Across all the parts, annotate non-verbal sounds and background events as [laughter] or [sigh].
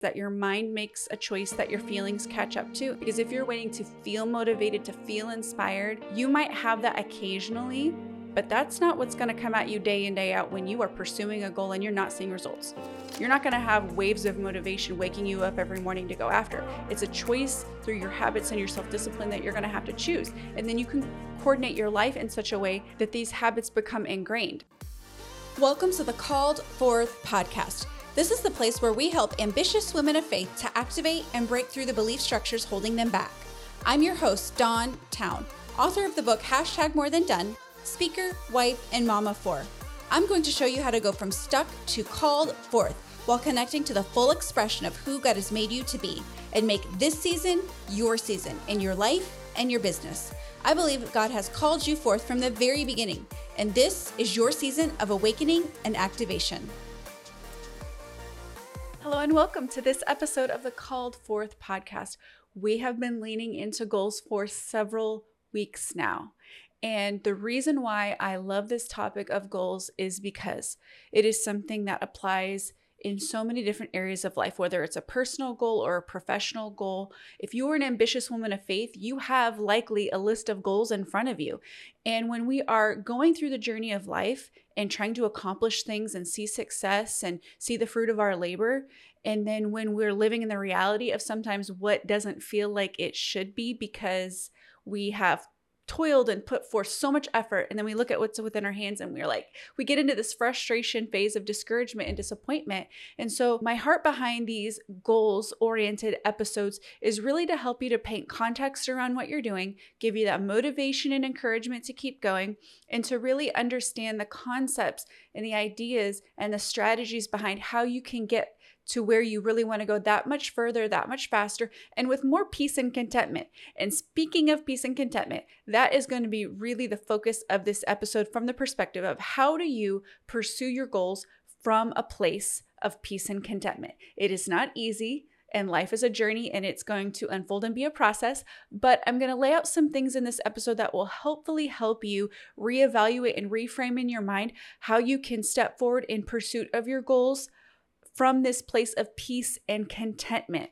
that your mind makes a choice that your feelings catch up to. Because if you're waiting to feel motivated, to feel inspired, you might have that occasionally, but that's not what's to come at you day in, day out when you are pursuing a goal and you're not seeing results. You're not to have waves of motivation waking you up every morning to go after. It's a choice through your habits and your self discipline that you're to have to choose. And then you can coordinate your life in such a way that these habits become ingrained. Welcome to the Called Forth podcast. This is the place where we help ambitious women of faith to activate and break through the belief structures holding them back. I'm your host, Dawn Towne, author of the book Hashtag More Than Done, speaker, wife, and mama for. I'm going to show you how to go from stuck to called forth while connecting to the full expression of who God has made you to be and make this season your season in your life and your business. I believe God has called you forth from the very beginning, and this is your season of awakening and activation. Hello, and welcome to this episode of the Called Forth podcast. We have been leaning into goals for several weeks now. And the reason why I love this topic of goals is because it is something that applies in so many different areas of life, whether it's a personal goal or a professional goal. If you are an ambitious woman of faith, you have likely a list of goals in front of you. And when we are going through the journey of life and trying to accomplish things and see success and see the fruit of our labor, and then when we're living in the reality of sometimes what doesn't feel like it should be because we have toiled and put forth so much effort and then we look at what's within our hands and we're like we get into this frustration phase of discouragement and disappointment. And so my heart behind these goals oriented episodes is really to help you to paint context around what you're doing give you that motivation and encouragement to keep going and to really understand the concepts and the ideas and the strategies behind how you can get to where you really want to go that much further, that much faster, and with more peace and contentment. And speaking of peace and contentment, that is going to be really the focus of this episode from the perspective of how do you pursue your goals from a place of peace and contentment. It is not easy and life is a journey and it's going to unfold and be a process. But I'm going to lay out some things in this episode that will hopefully help you reevaluate and reframe in your mind how you can step forward in pursuit of your goals from this place of peace and contentment.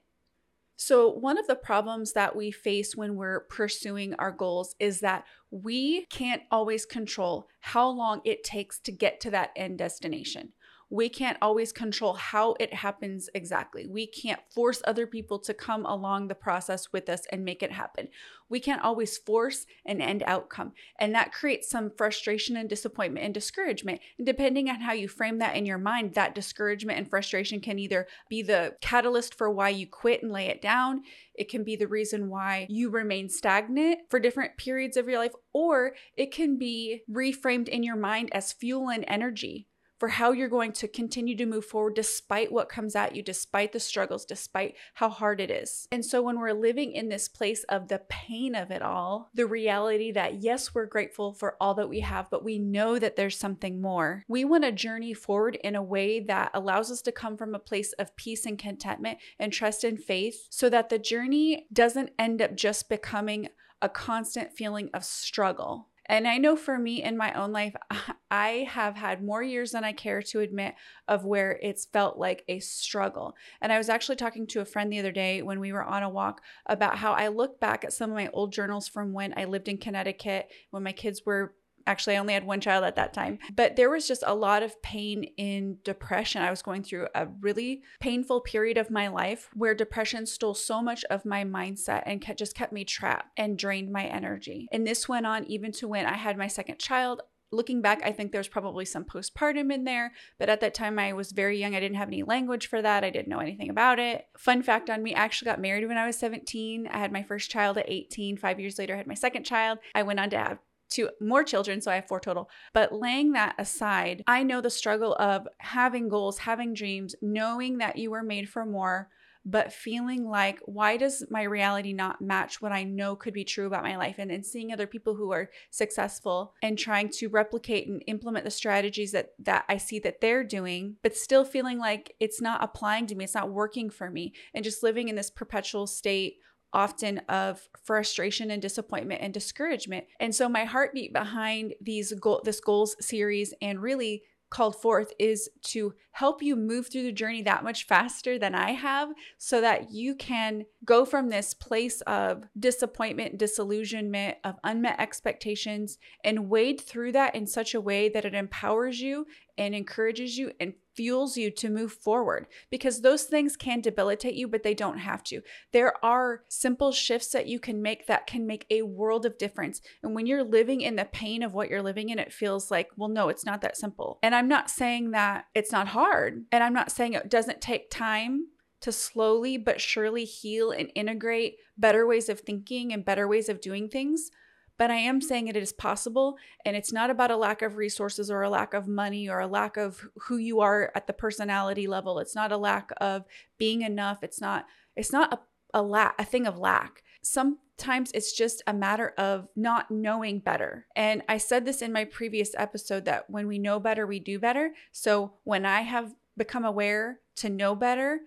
So, one of the problems that we face when we're pursuing our goals is that we can't always control how long it takes to get to that end destination we can't always control how it happens exactly. We can't force other people to come along the process with us and make it happen. We can't always force an end outcome. And that creates some frustration and disappointment and discouragement. And depending on how you frame that in your mind, that discouragement and frustration can either be the catalyst for why you quit and lay it down. It can be the reason why you remain stagnant for different periods of your life, or it can be reframed in your mind as fuel and energy for how you're going to continue to move forward despite what comes at you, despite the struggles, despite how hard it is. And so when we're living in this place of the pain of it all, the reality that yes, we're grateful for all that we have, but we know that there's something more. We want to journey forward in a way that allows us to come from a place of peace and contentment and trust and faith so that the journey doesn't end up just becoming a constant feeling of struggle. And I know for me in my own life, [laughs] I have had more years than I care to admit of where it's felt like a struggle. And I was actually talking to a friend the other day when we were on a walk about how I look back at some of my old journals from when I lived in Connecticut, when my kids were Actually, I only had one child at that time. But there was just a lot of pain in depression. I was going through a really painful period of my life where depression stole so much of my mindset and just kept me trapped and drained my energy. And this went on even to when I had my second child looking back, I think there's probably some postpartum in there, but at that time I was very young. I didn't have any language for that. I didn't know anything about it. Fun fact on me, I actually got married when I was 17. I had my first child at 18. Five years later, I had my second child. I went on to have two more children, so I have four total. But laying that aside, I know the struggle of having goals, having dreams, knowing that you were made for more, but feeling like, why does my reality not match what I know could be true about my life? And then seeing other people who are successful and trying to replicate and implement the strategies that that I see that they're doing, but still feeling like it's not applying to me, it's not working for me, and just living in this perpetual state often of frustration and disappointment and discouragement. And so my heartbeat behind these goal this goals series and really called forth is to help you move through the journey that much faster than I have so that you can go from this place of disappointment, disillusionment, of unmet expectations, and wade through that in such a way that it empowers you and encourages you and fuels you to move forward because those things can debilitate you, but they don't have to. There are simple shifts that you can make that can make a world of difference. And when you're living in the pain of what you're living in, it feels like, well, no, it's not that simple. And I'm not saying that it's not hard. And I'm not saying it doesn't take time to slowly but surely heal and integrate better ways of thinking and better ways of doing things. But I am mm-hmm. saying it is possible. And it's not about a lack of resources or a lack of money or a lack of who you are at the personality level. It's not a lack of being enough. It's not, it's not a, a lack, a thing of lack. Sometimes it's just a matter of not knowing better. And I said this in my previous episode that when we know better, we do better. So when I have become aware to know better,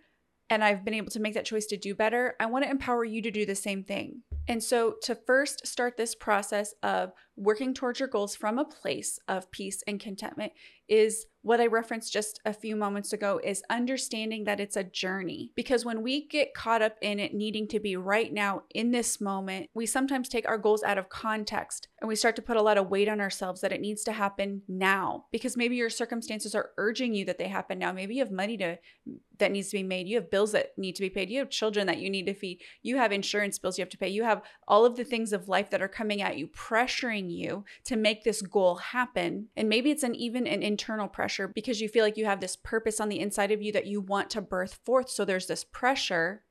and I've been able to make that choice to do better, I want to empower you to do the same thing. And so, to first start this process of working towards your goals from a place of peace and contentment is what I referenced just a few moments ago is understanding that it's a journey. Because when we get caught up in it needing to be right now in this moment, we sometimes take our goals out of context and we start to put a lot of weight on ourselves that it needs to happen now. Because maybe your circumstances are urging you that they happen now. Maybe you have money to that needs to be made. You have bills that need to be paid. You have children that you need to feed. You have insurance bills you have to pay. You have all of the things of life that are coming at you, pressuring you to make this goal happen. And maybe it's an even an internal pressure because you feel like you have this purpose on the inside of you that you want to birth forth. So there's this pressure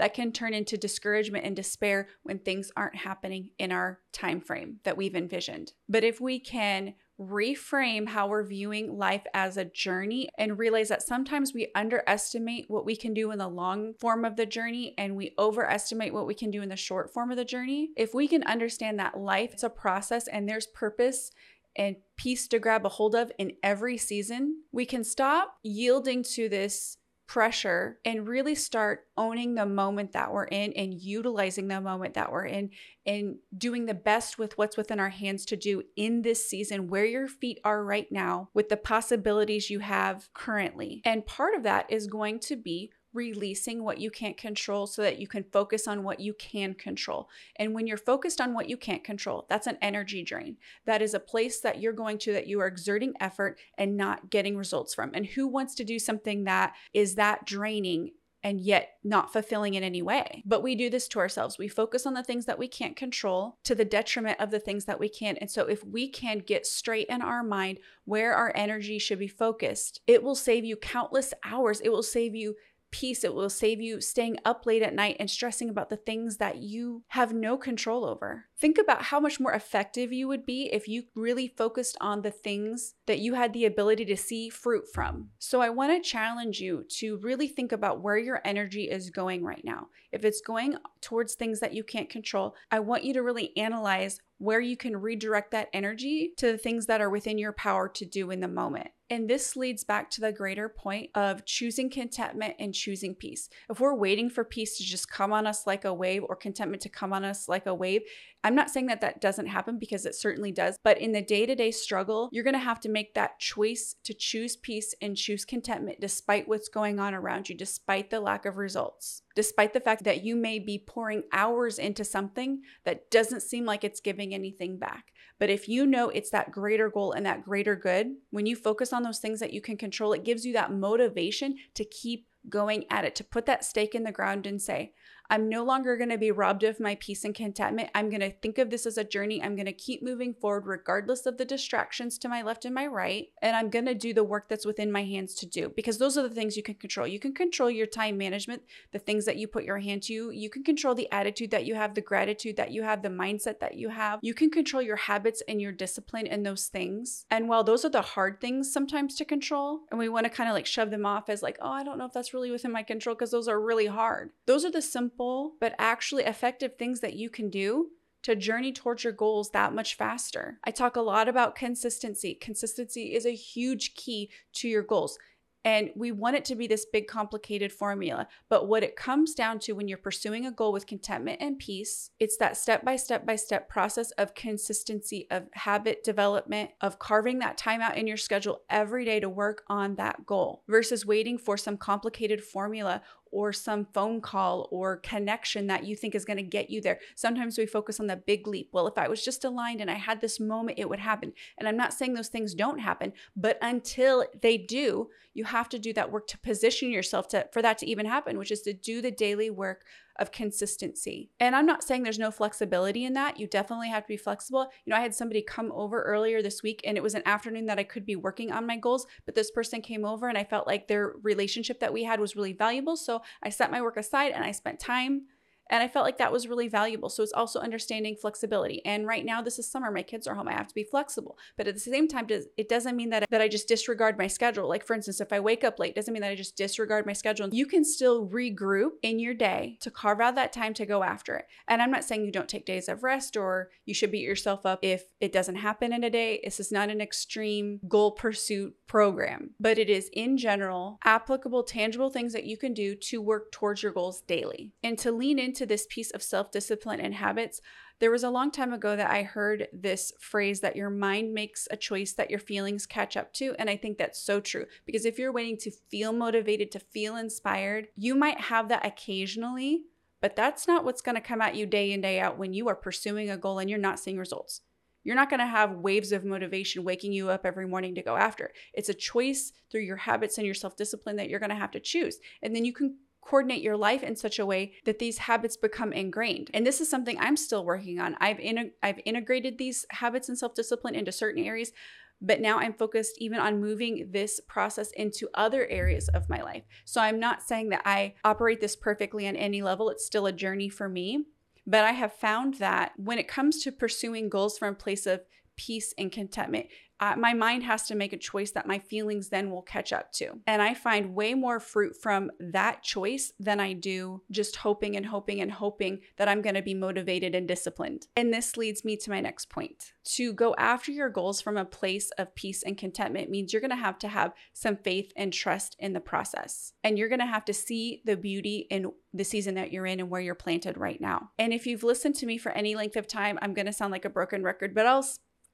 that can turn into discouragement and despair when things aren't happening in our time frame that we've envisioned. But if we can reframe how we're viewing life as a journey and realize that sometimes we underestimate what we can do in the long form of the journey and we overestimate what we can do in the short form of the journey. If we can understand that life is a process and there's purpose and peace to grab a hold of in every season, we can stop yielding to this pressure and really start owning the moment that we're in and utilizing the moment that we're in and doing the best with what's within our hands to do in this season where your feet are right now with the possibilities you have currently. And part of that is going to be releasing what you can't control so that you can focus on what you can control. And when you're focused on what you can't control, that's an energy drain. That is a place that you're going to that you are exerting effort and not getting results from. And who wants to do something that is that draining and yet not fulfilling in any way. But we do this to ourselves. We focus on the things that we can't control to the detriment of the things that we can. And so, if we can get straight in our mind where our energy should be focused, it will save you countless hours. It will save you peace. It will save you staying up late at night and stressing about the things that you have no control over. Think about how much more effective you would be if you really focused on the things that you had the ability to see fruit from. So, I want to challenge you to really think about where your energy is going right now. If it's going towards things that you can't control, I want you to really analyze where you can redirect that energy to the things that are within your power to do in the moment. And this leads back to the greater point of choosing contentment and choosing peace. If we're waiting for peace to just come on us like a wave or contentment to come on us like a wave, I'm not saying that that doesn't happen because it certainly does, but in the day to day struggle, you're going to have to make that choice to choose peace and choose contentment despite what's going on around you, despite the lack of results, despite the fact that you may be pouring hours into something that doesn't seem like it's giving anything back. But if you know it's that greater goal and that greater good, when you focus on those things that you can control, it gives you that motivation to keep going at it, to put that stake in the ground and say, I'm no longer going to be robbed of my peace and contentment. I'm going to think of this as a journey. I'm going to keep moving forward regardless of the distractions to my left and my right. And I'm going to do the work that's within my hands to do because those are the things you can control. You can control your time management, the things that you put your hand to. You can control the attitude that you have, the gratitude that you have, the mindset that you have. You can control your habits and your discipline and those things. And while those are the hard things sometimes to control, and we want to kind of like shove them off as like, oh, I don't know if that's really within my control because those are really hard. Those are the simple simple but actually effective things that you can do to journey towards your goals that much faster. I talk a lot about consistency. Consistency is a huge key to your goals. And we want it to be this big, complicated formula. But what it comes down to when you're pursuing a goal with contentment and peace, it's that step by step by step process of consistency, of habit development, of carving that time out in your schedule every day to work on that goal versus waiting for some complicated formula or some phone call or connection that you think is going to get you there. Sometimes we focus on the big leap. Well, if I was just aligned and I had this moment, it would happen. And I'm not saying those things don't happen, but until they do, you have to do that work to position yourself to for that to even happen, which is to do the daily work of consistency. And I'm not saying there's no flexibility in that. You definitely have to be flexible. You know, I had somebody come over earlier this week and it was an afternoon that I could be working on my goals, but this person came over and I felt like their relationship that we had was really valuable. So I set my work aside and I spent time and I felt like that was really valuable. So it's also understanding flexibility. And right now, this is summer. My kids are home. I have to be flexible. But at the same time, it doesn't mean that, that I just disregard my schedule. Like, for instance, if I wake up late, doesn't mean that I just disregard my schedule. You can still regroup in your day to carve out that time to go after it. And I'm not saying you don't take days of rest or you should beat yourself up if it doesn't happen in a day. This is not an extreme goal pursuit program, but it is in general applicable, tangible things that you can do to work towards your goals daily and to lean into this piece of self discipline and habits. There was a long time ago that I heard this phrase that your mind makes a choice that your feelings catch up to. And I think that's so true because if you're waiting to feel motivated, to feel inspired, you might have that occasionally, but that's not what's going to come at you day in, day out when you are pursuing a goal and you're not seeing results. You're not going to have waves of motivation waking you up every morning to go after. It's a choice through your habits and your self discipline that you're going to have to choose. And then you can coordinate your life in such a way that these habits become ingrained. And this is something I'm still working on. I've in, I've integrated these habits and self-discipline into certain areas, but now I'm focused even on moving this process into other areas of my life. So I'm not saying that I operate this perfectly on any level. It's still a journey for me. But I have found that when it comes to pursuing goals from a place of peace and contentment, my mind has to make a choice that my feelings then will catch up to. And I find way more fruit from that choice than I do just hoping and hoping and hoping that I'm going to be motivated and disciplined. And this leads me to my next point. To go after your goals from a place of peace and contentment means you're going to have to have some faith and trust in the process. And you're going to have to see the beauty in the season that you're in and where you're planted right now. And if you've listened to me for any length of time, I'm going to sound like a broken record, but I'll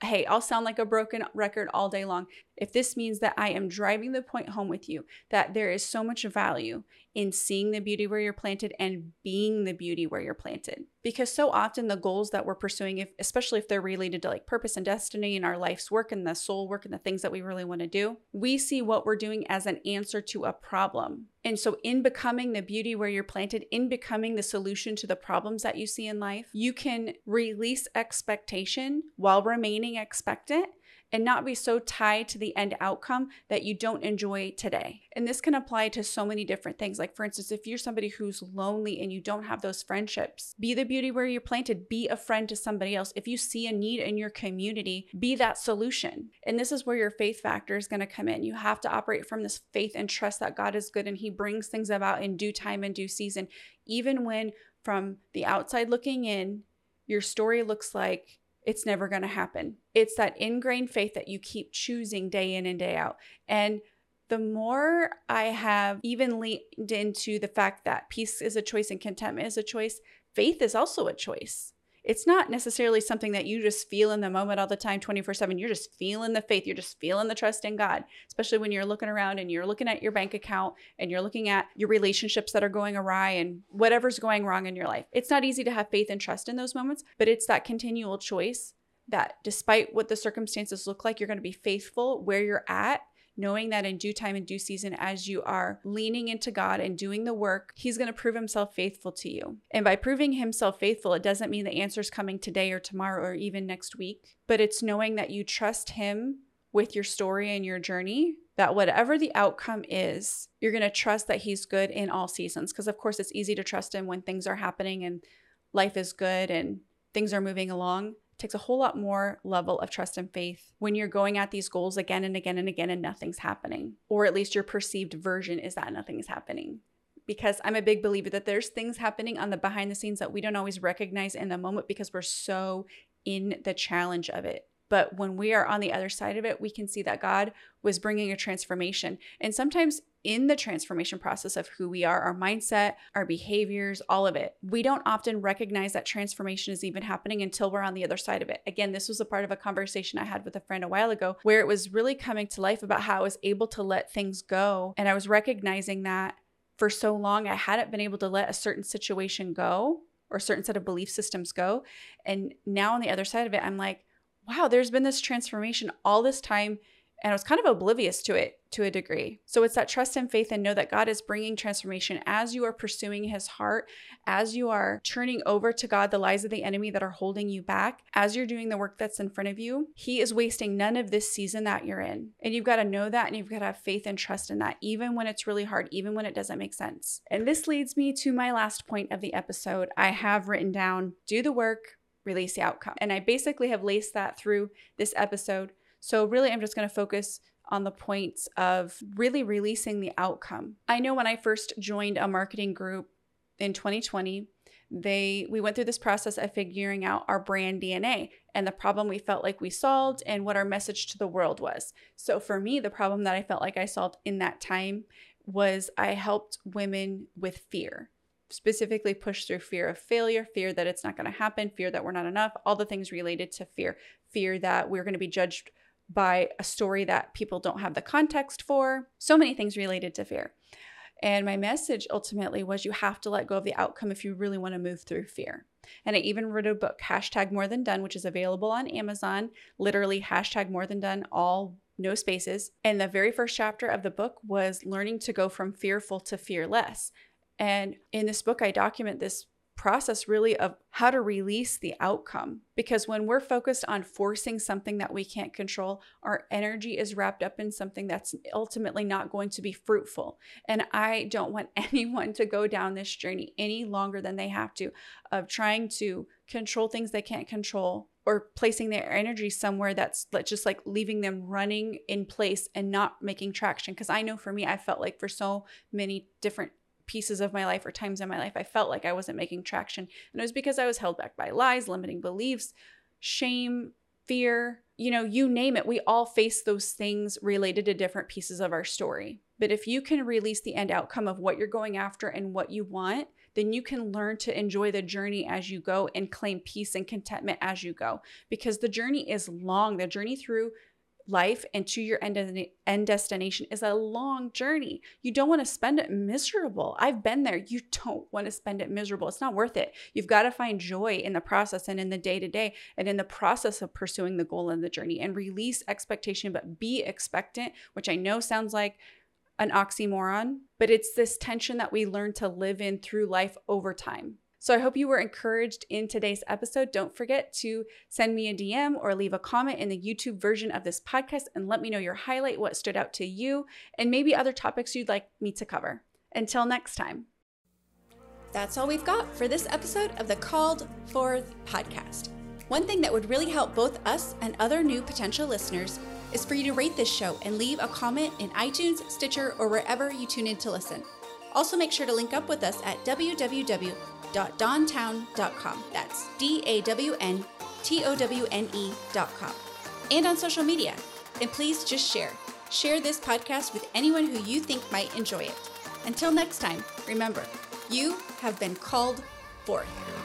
hey, I'll sound like a broken record all day long. If this means that I am driving the point home with you, that there is so much value in seeing the beauty where you're planted and being the beauty where you're planted. Because so often the goals that we're pursuing, if, especially if they're related to like purpose and destiny and our life's work and the soul work and the things that we really want to do, we see what we're doing as an answer to a problem. And so, in becoming the beauty where you're planted, in becoming the solution to the problems that you see in life, you can release expectation while remaining expectant and not be so tied to the end outcome that you don't enjoy today. And this can apply to so many different things. Like, for instance, if you're somebody who's lonely and you don't have those friendships, be the beauty where you're planted, be a friend to somebody else. If you see a need in your community, be that solution. And this is where your faith factor is going to come in. You have to operate from this faith and trust that God is good and He brings things about in due time and due season, even when from the outside looking in, your story looks like it's never going to happen. It's that ingrained faith that you keep choosing day in and day out. And the more I have even leaned into the fact that peace is a choice and contentment is a choice, faith is also a choice it's not necessarily something that you just feel in the moment all the time 24/7 you're just feeling the faith. You're just feeling the trust in God especially when you're looking around and you're looking at your bank account and you're looking at your relationships that are going awry and whatever's going wrong in your life. It's not easy to have faith and trust in those moments but it's that continual choice that despite what the circumstances look like you're going to be faithful where you're at knowing that in due time and due season, as you are leaning into God and doing the work, He's going to prove Himself faithful to you. And by proving Himself faithful, it doesn't mean the answer's coming today or tomorrow or even next week, but it's knowing that you trust Him with your story and your journey. That whatever the outcome is, you're going to trust that He's good in all seasons. Because, of course, it's easy to trust Him when things are happening and life is good and things are moving along takes a whole lot more level of trust and faith when you're going at these goals again and again and again and nothing's happening. Or at least your perceived version is that nothing is happening. Because I'm a big believer that there's things happening on the behind the scenes that we don't always recognize in the moment because we're so in the challenge of it. But when we are on the other side of it, we can see that God was bringing a transformation. And sometimes in the transformation process of who we are, our mindset, our behaviors, all of it, we don't often recognize that transformation is even happening until we're on the other side of it. Again, this was a part of a conversation I had with a friend a while ago where it was really coming to life about how I was able to let things go. And I was recognizing that for so long, I hadn't been able to let a certain situation go or a certain set of belief systems go. And now on the other side of it, I'm like, wow, there's been this transformation all this time and I was kind of oblivious to it to a degree. So it's that trust and faith and know that God is bringing transformation as you are pursuing his heart, as you are turning over to God the lies of the enemy that are holding you back, as you're doing the work that's in front of you. He is wasting none of this season that you're in. And you've got to know that and you've got to have faith and trust in that, even when it's really hard, even when it doesn't make sense. And this leads me to my last point of the episode. I have written down do the work, release the outcome. And I basically have laced that through this episode so, really, I'm just going to focus on the points of really releasing the outcome. I know when I first joined a marketing group in 2020, they we went through this process of figuring out our brand DNA and the problem we felt like we solved and what our message to the world was. So for me, the problem that I felt like I solved in that time was I helped women with fear specifically push through fear of failure, fear that it's not going to happen, fear that we're not enough, all the things related to fear, fear that we're going to be judged by a story that people don't have the context for. So many things related to fear. And my message ultimately was you have to let go of the outcome if you really want to move through fear. And I even wrote a book, hashtag more than done, which is available on Amazon, literally hashtag more than done, all no spaces. And the very first chapter of the book was learning to go from fearful to fearless. And in this book, I document this process really of how to release the outcome. Because when we're focused on forcing something that we can't control, our energy is wrapped up in something that's ultimately not going to be fruitful. And I don't want [laughs] anyone to go down this journey any longer than they have to of trying to control things they can't control or placing their energy somewhere that's just like leaving them running in place and not making traction. Because I know for me, I felt like for so many different pieces of my life or times in my life I felt like I wasn't making traction. And it was because I was held back by lies, limiting beliefs, shame, fear, you know, you name it. We all face those things related to different pieces of our story. But if you can release the end outcome of what you're going after and what you want, then you can learn to enjoy the journey as you go and claim peace and contentment as you go. Because the journey is long. The journey through life and to your end, end destination is a long journey. You don't want to spend it miserable. I've been there. You don't want to spend it miserable. It's not worth it. You've got to find joy in the process and in the day to day and in the process of pursuing the goal and the journey and release expectation, but be expectant, which I know sounds like an oxymoron, but it's this tension that we learn to live in through life over time. So I hope you were encouraged in today's episode. Don't forget to send me a DM or leave a comment in the YouTube version of this podcast and let me know your highlight, what stood out to you, and maybe other topics you'd like me to cover. Until next time. That's all we've got for this episode of the Called Forth podcast. One thing that would really help both us and other new potential listeners is for you to rate this show and leave a comment in iTunes, Stitcher, or wherever you tune in to listen. Also, make sure to link up with us at www www.dawntowne.com. That's D A W N T O W N E.com. And on social media. And please just share. Share this podcast with anyone who you think might enjoy it. Until next time, remember, you have been called forth.